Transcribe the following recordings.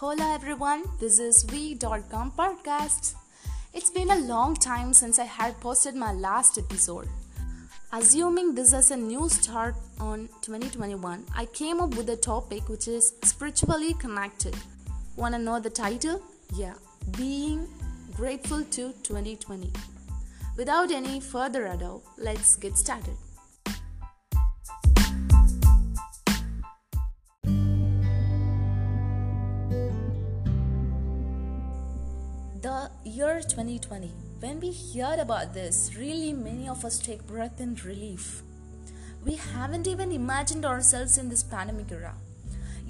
Hola everyone, this is V.com podcast. It's been a long time since I had posted my last episode. Assuming this is a new start on 2021, I came up with a topic which is spiritually connected. Wanna know the title? Yeah, being grateful to 2020. Without any further ado, let's get started. The year 2020. When we hear about this, really many of us take breath in relief. We haven't even imagined ourselves in this pandemic era.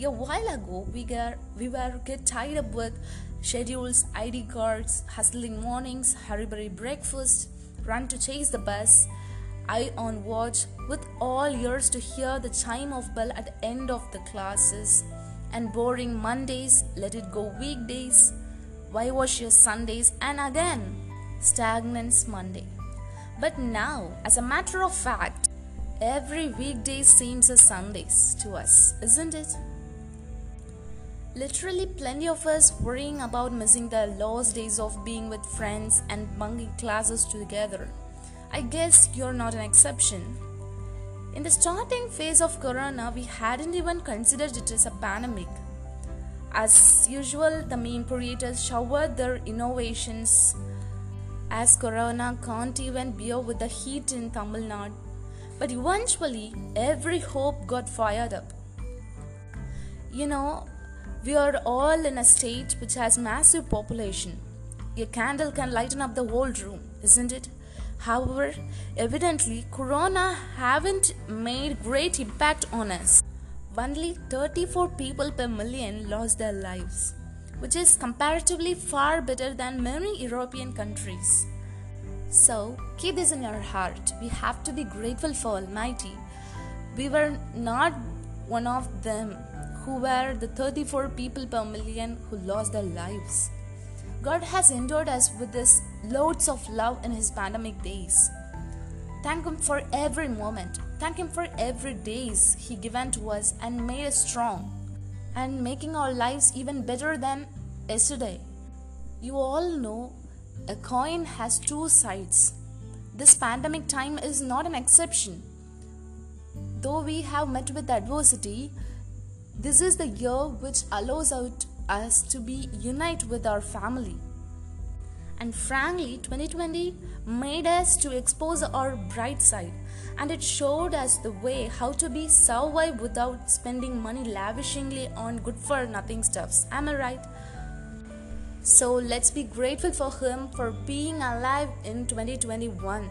A while ago, we were, we were get tied up with schedules, ID cards, hustling mornings, hurry breakfast, run to chase the bus, eye on watch, with all ears to hear the chime of bell at the end of the classes, and boring Mondays, let it go weekdays why wash your Sundays and again stagnance Monday. But now, as a matter of fact, every weekday seems a Sundays to us, isn't it? Literally, plenty of us worrying about missing the lost days of being with friends and bunking classes together. I guess you're not an exception. In the starting phase of Corona, we hadn't even considered it as a pandemic. As usual, the meme creators showered their innovations as Corona can't even bear with the heat in Tamil Nadu. But eventually, every hope got fired up. You know, we are all in a state which has massive population. A candle can lighten up the whole room, isn't it? However, evidently, Corona haven't made great impact on us only 34 people per million lost their lives, which is comparatively far better than many European countries. So, keep this in your heart. We have to be grateful for Almighty. We were not one of them who were the 34 people per million who lost their lives. God has endured us with this loads of love in his pandemic days. Thank Him for every moment. Thank Him for every days He given to us and made us strong and making our lives even better than yesterday. You all know a coin has two sides. This pandemic time is not an exception. Though we have met with adversity, this is the year which allows out us to be unite with our family and frankly 2020 made us to expose our bright side. And it showed us the way how to be survive without spending money lavishingly on good for nothing stuffs. Am i right? So let's be grateful for him for being alive in 2021